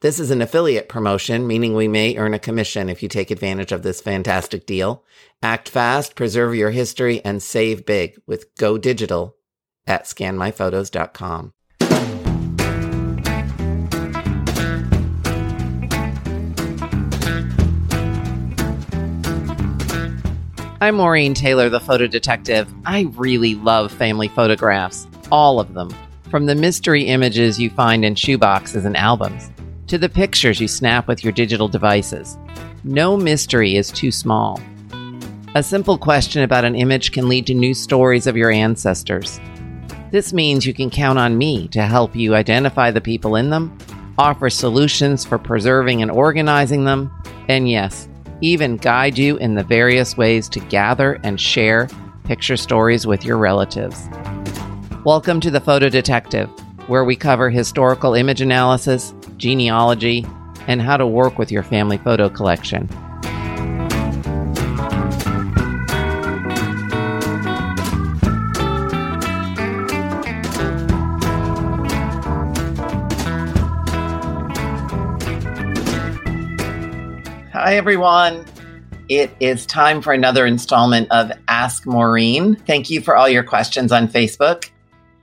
This is an affiliate promotion, meaning we may earn a commission if you take advantage of this fantastic deal. Act fast, preserve your history, and save big with Go Digital at scanmyphotos.com. I'm Maureen Taylor, the photo detective. I really love family photographs, all of them, from the mystery images you find in shoeboxes and albums to the pictures you snap with your digital devices. No mystery is too small. A simple question about an image can lead to new stories of your ancestors. This means you can count on me to help you identify the people in them, offer solutions for preserving and organizing them, and yes, even guide you in the various ways to gather and share picture stories with your relatives. Welcome to the Photo Detective, where we cover historical image analysis, genealogy, and how to work with your family photo collection. Hi, everyone. It is time for another installment of Ask Maureen. Thank you for all your questions on Facebook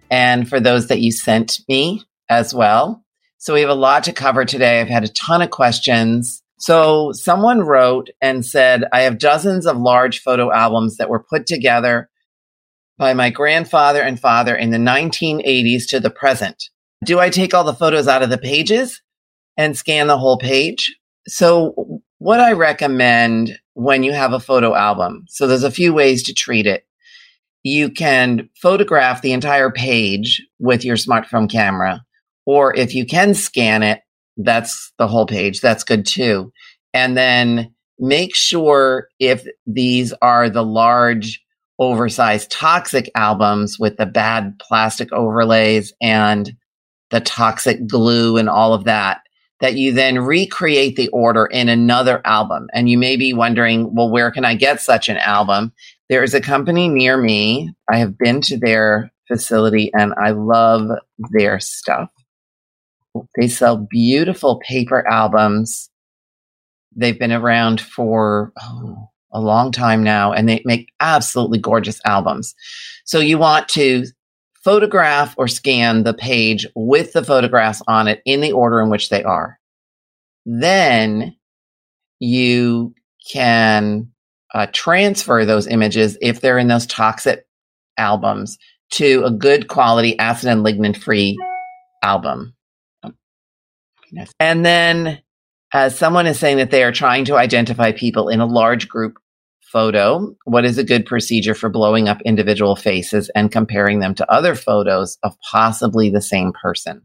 and for those that you sent me as well. So we have a lot to cover today. I've had a ton of questions. So someone wrote and said, I have dozens of large photo albums that were put together by my grandfather and father in the 1980s to the present. Do I take all the photos out of the pages and scan the whole page? So what I recommend when you have a photo album. So there's a few ways to treat it. You can photograph the entire page with your smartphone camera, or if you can scan it, that's the whole page. That's good too. And then make sure if these are the large, oversized toxic albums with the bad plastic overlays and the toxic glue and all of that, that you then recreate the order in another album. And you may be wondering, well, where can I get such an album? There is a company near me. I have been to their facility and I love their stuff. They sell beautiful paper albums. They've been around for oh, a long time now and they make absolutely gorgeous albums. So you want to photograph or scan the page with the photographs on it in the order in which they are. Then you can uh, transfer those images if they're in those toxic albums to a good quality acid and lignin free album. And then uh, someone is saying that they are trying to identify people in a large group photo, what is a good procedure for blowing up individual faces and comparing them to other photos of possibly the same person?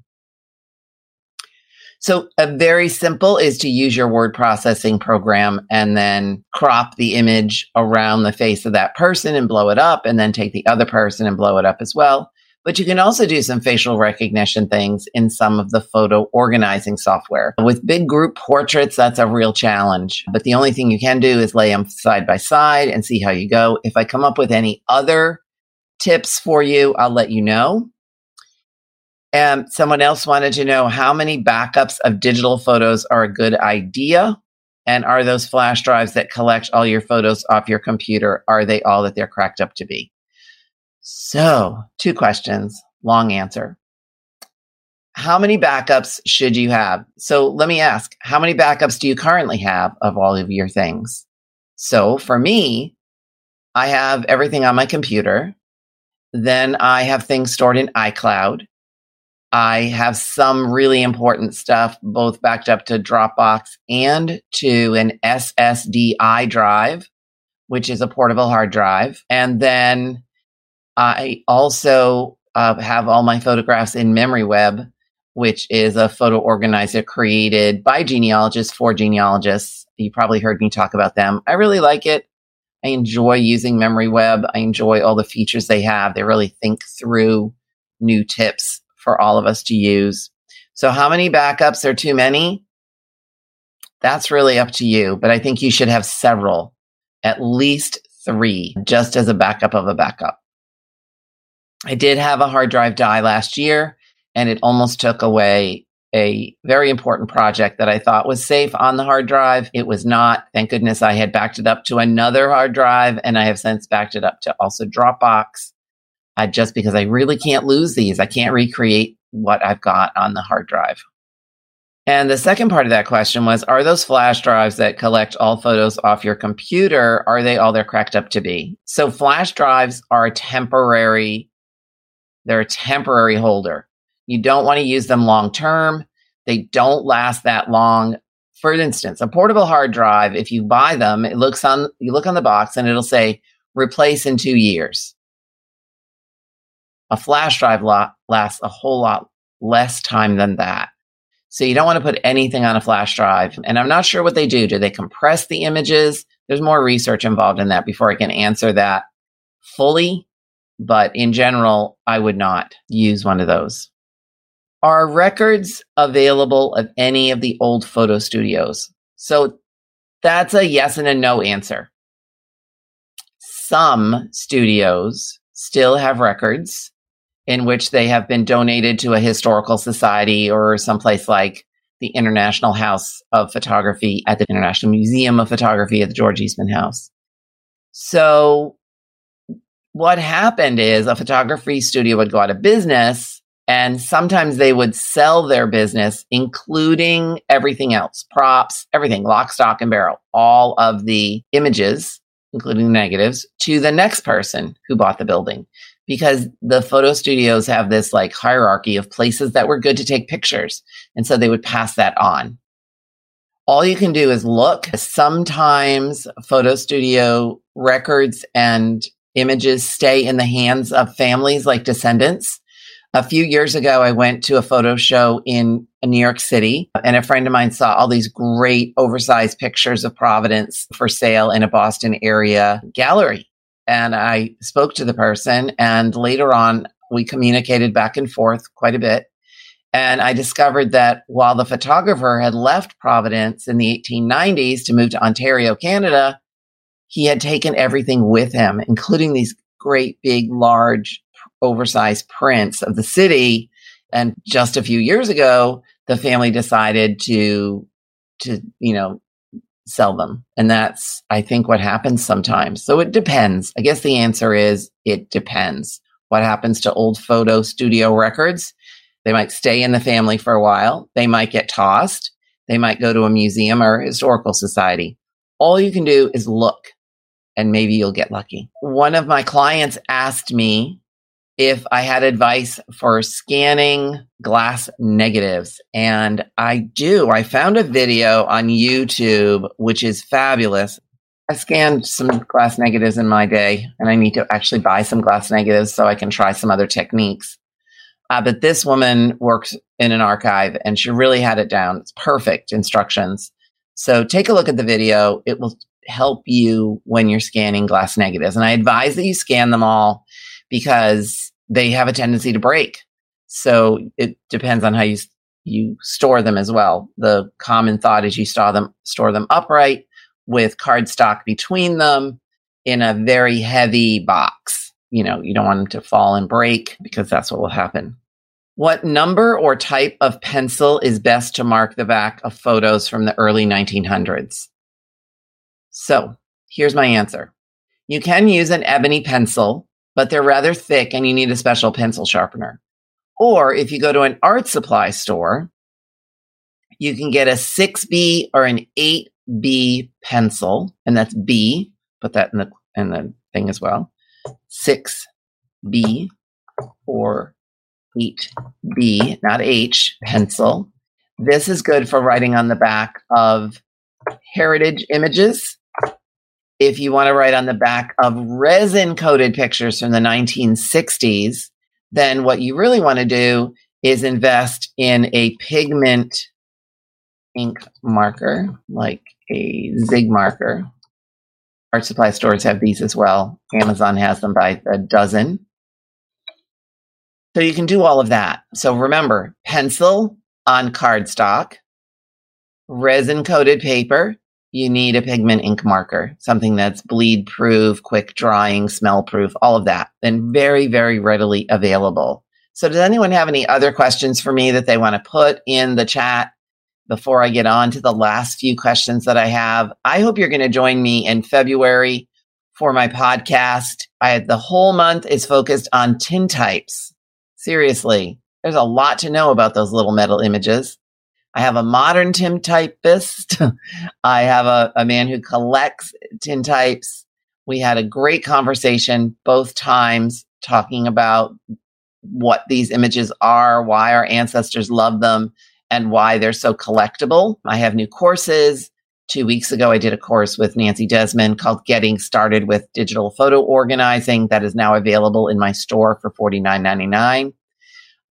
So, a very simple is to use your word processing program and then crop the image around the face of that person and blow it up, and then take the other person and blow it up as well. But you can also do some facial recognition things in some of the photo organizing software. With big group portraits, that's a real challenge. But the only thing you can do is lay them side by side and see how you go. If I come up with any other tips for you, I'll let you know. And someone else wanted to know how many backups of digital photos are a good idea. And are those flash drives that collect all your photos off your computer, are they all that they're cracked up to be? So, two questions, long answer. How many backups should you have? So, let me ask, how many backups do you currently have of all of your things? So, for me, I have everything on my computer. Then I have things stored in iCloud. I have some really important stuff both backed up to Dropbox and to an SSDI drive, which is a portable hard drive. And then I also uh, have all my photographs in MemoryWeb, which is a photo organizer created by genealogists for genealogists. You probably heard me talk about them. I really like it. I enjoy using MemoryWeb. I enjoy all the features they have. They really think through new tips for all of us to use. So, how many backups are too many? That's really up to you, but I think you should have several, at least three, just as a backup of a backup. I did have a hard drive die last year, and it almost took away a very important project that I thought was safe on the hard drive. It was not. Thank goodness I had backed it up to another hard drive, and I have since backed it up to also Dropbox, uh, just because I really can't lose these. I can't recreate what I've got on the hard drive. And the second part of that question was Are those flash drives that collect all photos off your computer, are they all they're cracked up to be? So, flash drives are temporary, they're a temporary holder. You don't want to use them long term. They don't last that long. For instance, a portable hard drive, if you buy them, it looks on, you look on the box and it'll say replace in two years. A flash drive lasts a whole lot less time than that. So you don't want to put anything on a flash drive. And I'm not sure what they do. Do they compress the images? There's more research involved in that before I can answer that fully. But in general, I would not use one of those. Are records available of any of the old photo studios? So that's a yes and a no answer. Some studios still have records in which they have been donated to a historical society or someplace like the International House of Photography at the International Museum of Photography at the George Eastman House. So what happened is a photography studio would go out of business and sometimes they would sell their business, including everything else, props, everything, lock, stock, and barrel, all of the images, including negatives, to the next person who bought the building. Because the photo studios have this like hierarchy of places that were good to take pictures. And so they would pass that on. All you can do is look. Sometimes photo studio records and images stay in the hands of families like descendants a few years ago, I went to a photo show in New York City, and a friend of mine saw all these great oversized pictures of Providence for sale in a Boston area gallery. And I spoke to the person, and later on, we communicated back and forth quite a bit. And I discovered that while the photographer had left Providence in the 1890s to move to Ontario, Canada, he had taken everything with him, including these great, big, large oversized prints of the city. And just a few years ago, the family decided to, to, you know, sell them. And that's, I think, what happens sometimes. So it depends. I guess the answer is it depends. What happens to old photo studio records? They might stay in the family for a while. They might get tossed. They might go to a museum or a historical society. All you can do is look and maybe you'll get lucky. One of my clients asked me if I had advice for scanning glass negatives. And I do. I found a video on YouTube, which is fabulous. I scanned some glass negatives in my day, and I need to actually buy some glass negatives so I can try some other techniques. Uh, but this woman works in an archive and she really had it down. It's perfect instructions. So take a look at the video. It will help you when you're scanning glass negatives. And I advise that you scan them all because they have a tendency to break. So it depends on how you you store them as well. The common thought is you store them store them upright with cardstock between them in a very heavy box. You know, you don't want them to fall and break because that's what will happen. What number or type of pencil is best to mark the back of photos from the early 1900s? So here's my answer. You can use an ebony pencil but they're rather thick and you need a special pencil sharpener. Or if you go to an art supply store, you can get a 6B or an 8B pencil, and that's B, put that in the in the thing as well. 6B or 8B, not H, pencil. This is good for writing on the back of heritage images if you want to write on the back of resin coated pictures from the 1960s, then what you really want to do is invest in a pigment ink marker, like a Zig marker. art supply stores have these as well. Amazon has them by a dozen. So you can do all of that. So remember, pencil on cardstock, resin coated paper. You need a pigment ink marker, something that's bleed proof, quick drying, smell proof, all of that, and very, very readily available. So does anyone have any other questions for me that they want to put in the chat before I get on to the last few questions that I have? I hope you're going to join me in February for my podcast. I the whole month is focused on tintypes. Seriously, there's a lot to know about those little metal images. I have a modern tintypist. I have a, a man who collects tintypes. We had a great conversation both times talking about what these images are, why our ancestors love them, and why they're so collectible. I have new courses. Two weeks ago, I did a course with Nancy Desmond called Getting Started with Digital Photo Organizing that is now available in my store for $49.99.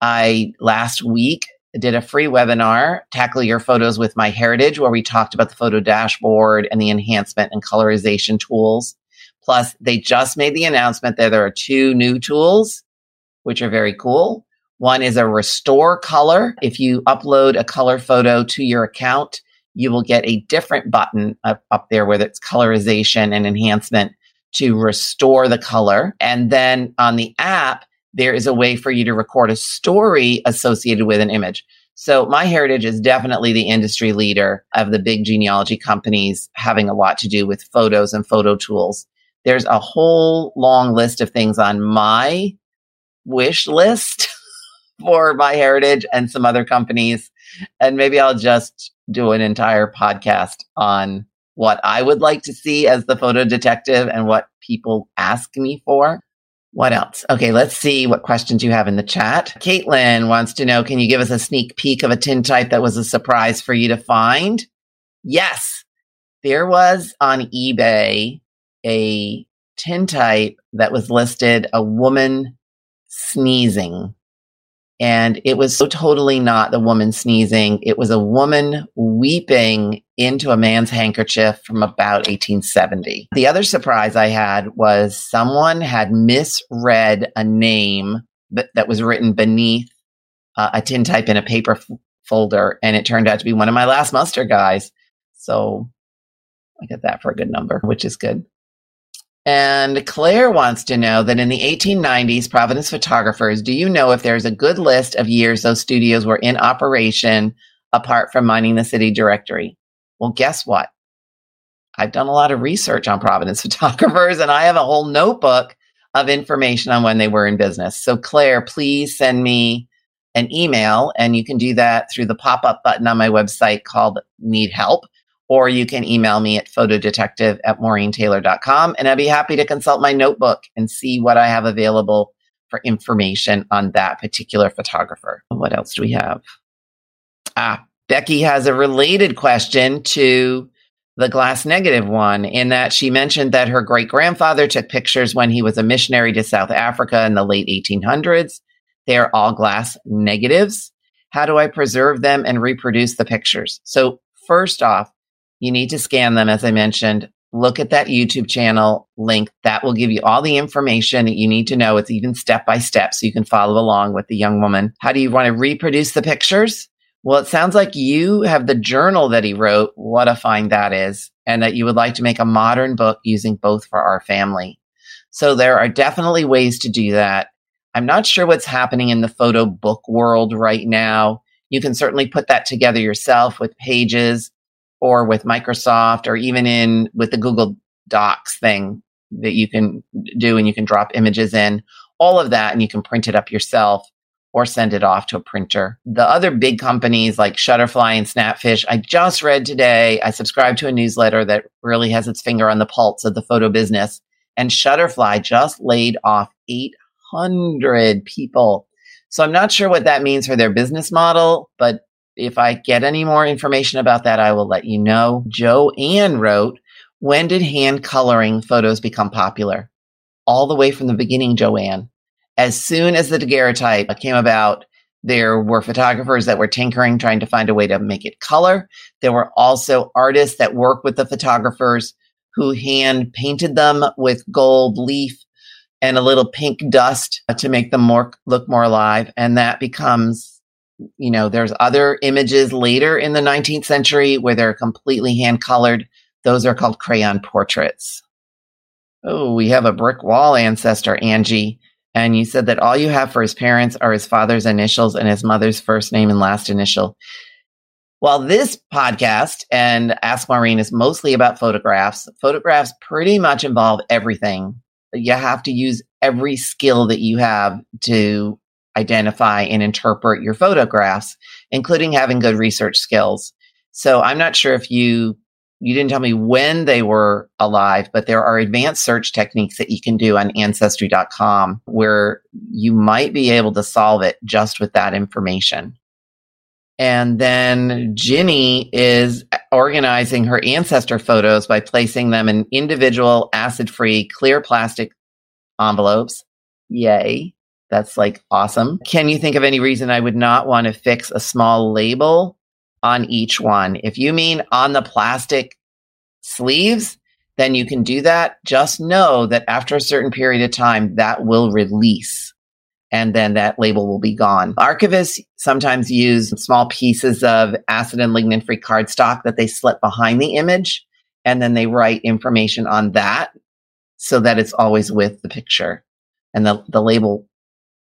I last week did a free webinar, Tackle Your Photos with MyHeritage, where we talked about the photo dashboard and the enhancement and colorization tools. Plus, they just made the announcement that there are two new tools, which are very cool. One is a restore color. If you upload a color photo to your account, you will get a different button up, up there where it's colorization and enhancement to restore the color. And then on the app, there is a way for you to record a story associated with an image. So MyHeritage is definitely the industry leader of the big genealogy companies having a lot to do with photos and photo tools. There's a whole long list of things on my wish list for MyHeritage and some other companies. And maybe I'll just do an entire podcast on what I would like to see as the photo detective and what people ask me for. What else? Okay, let's see what questions you have in the chat. Caitlin wants to know Can you give us a sneak peek of a tintype that was a surprise for you to find? Yes, there was on eBay a tintype that was listed a woman sneezing and it was so totally not the woman sneezing. It was a woman weeping into a man's handkerchief from about 1870. The other surprise I had was someone had misread a name that, that was written beneath uh, a tintype in a paper f- folder, and it turned out to be one of my last muster guys. So I get that for a good number, which is good. And Claire wants to know that in the 1890s, Providence photographers, do you know if there's a good list of years those studios were in operation apart from mining the city directory? Well, guess what? I've done a lot of research on Providence photographers and I have a whole notebook of information on when they were in business. So, Claire, please send me an email and you can do that through the pop up button on my website called Need Help or you can email me at photodetective at maureentaylor.com and I'd be happy to consult my notebook and see what I have available for information on that particular photographer. What else do we have? Ah, Becky has a related question to the glass negative one in that she mentioned that her great grandfather took pictures when he was a missionary to South Africa in the late 1800s. They are all glass negatives. How do I preserve them and reproduce the pictures? So, first off, you need to scan them, as I mentioned. Look at that YouTube channel link. That will give you all the information that you need to know. It's even step by step so you can follow along with the young woman. How do you want to reproduce the pictures? Well, it sounds like you have the journal that he wrote. What a find that is. And that you would like to make a modern book using both for our family. So there are definitely ways to do that. I'm not sure what's happening in the photo book world right now. You can certainly put that together yourself with pages or with Microsoft or even in with the Google Docs thing that you can do and you can drop images in, all of that, and you can print it up yourself or send it off to a printer. The other big companies like Shutterfly and Snapfish, I just read today, I subscribe to a newsletter that really has its finger on the pulse of the photo business. And Shutterfly just laid off 800 people. So I'm not sure what that means for their business model, but if I get any more information about that, I will let you know. Joanne wrote, When did hand coloring photos become popular? All the way from the beginning, Joanne. As soon as the daguerreotype came about, there were photographers that were tinkering, trying to find a way to make it color. There were also artists that worked with the photographers who hand painted them with gold leaf and a little pink dust to make them more look more alive. And that becomes, you know, there's other images later in the 19th century where they're completely hand colored. Those are called crayon portraits. Oh, we have a brick wall ancestor, Angie. And you said that all you have for his parents are his father's initials and his mother's first name and last initial. Well, this podcast and Ask Maureen is mostly about photographs. Photographs pretty much involve everything. You have to use every skill that you have to identify and interpret your photographs, including having good research skills. So I'm not sure if you you didn't tell me when they were alive, but there are advanced search techniques that you can do on ancestry.com where you might be able to solve it just with that information. And then Ginny is organizing her ancestor photos by placing them in individual acid free clear plastic envelopes. Yay. That's like awesome. Can you think of any reason I would not want to fix a small label on each one. If you mean on the plastic sleeves, then you can do that. Just know that after a certain period of time, that will release and then that label will be gone. Archivists sometimes use small pieces of acid and lignin free cardstock that they slip behind the image and then they write information on that so that it's always with the picture and the, the label,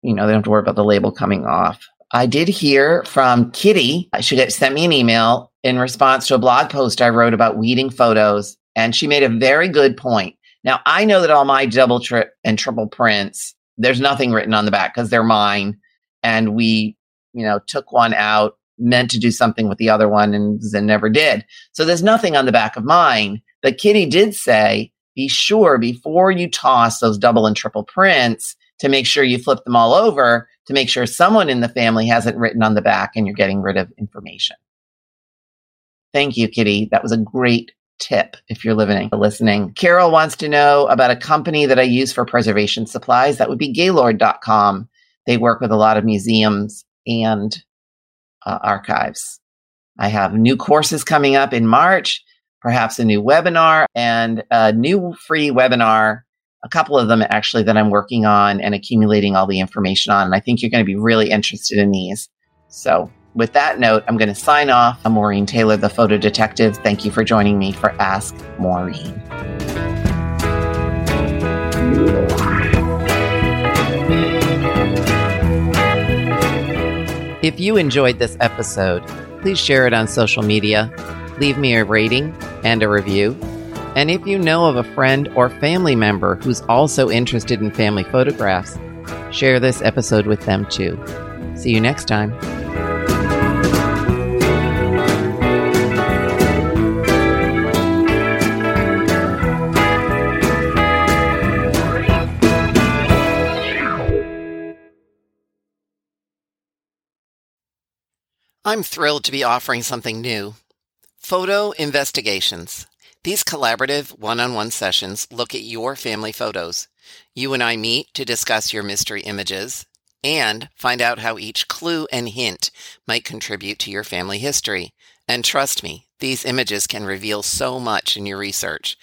you know, they don't have to worry about the label coming off. I did hear from Kitty. She sent me an email in response to a blog post I wrote about weeding photos, and she made a very good point. Now, I know that all my double trip and triple prints, there's nothing written on the back because they're mine. And we, you know, took one out, meant to do something with the other one and then never did. So there's nothing on the back of mine. But Kitty did say, be sure before you toss those double and triple prints to make sure you flip them all over to make sure someone in the family has it written on the back and you're getting rid of information. Thank you, Kitty. That was a great tip if you're living, listening. Carol wants to know about a company that I use for preservation supplies. That would be Gaylord.com. They work with a lot of museums and uh, archives. I have new courses coming up in March, perhaps a new webinar and a new free webinar a couple of them actually that I'm working on and accumulating all the information on. And I think you're going to be really interested in these. So, with that note, I'm going to sign off. I'm Maureen Taylor, the photo detective. Thank you for joining me for Ask Maureen. If you enjoyed this episode, please share it on social media, leave me a rating and a review and if you know of a friend or family member who's also interested in family photographs, share this episode with them too. See you next time. I'm thrilled to be offering something new photo investigations. These collaborative one on one sessions look at your family photos. You and I meet to discuss your mystery images and find out how each clue and hint might contribute to your family history. And trust me, these images can reveal so much in your research.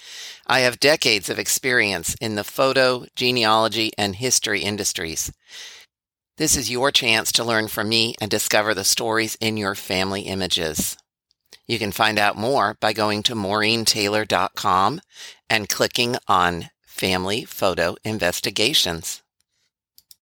I have decades of experience in the photo, genealogy, and history industries. This is your chance to learn from me and discover the stories in your family images. You can find out more by going to MaureenTaylor.com and clicking on Family Photo Investigations.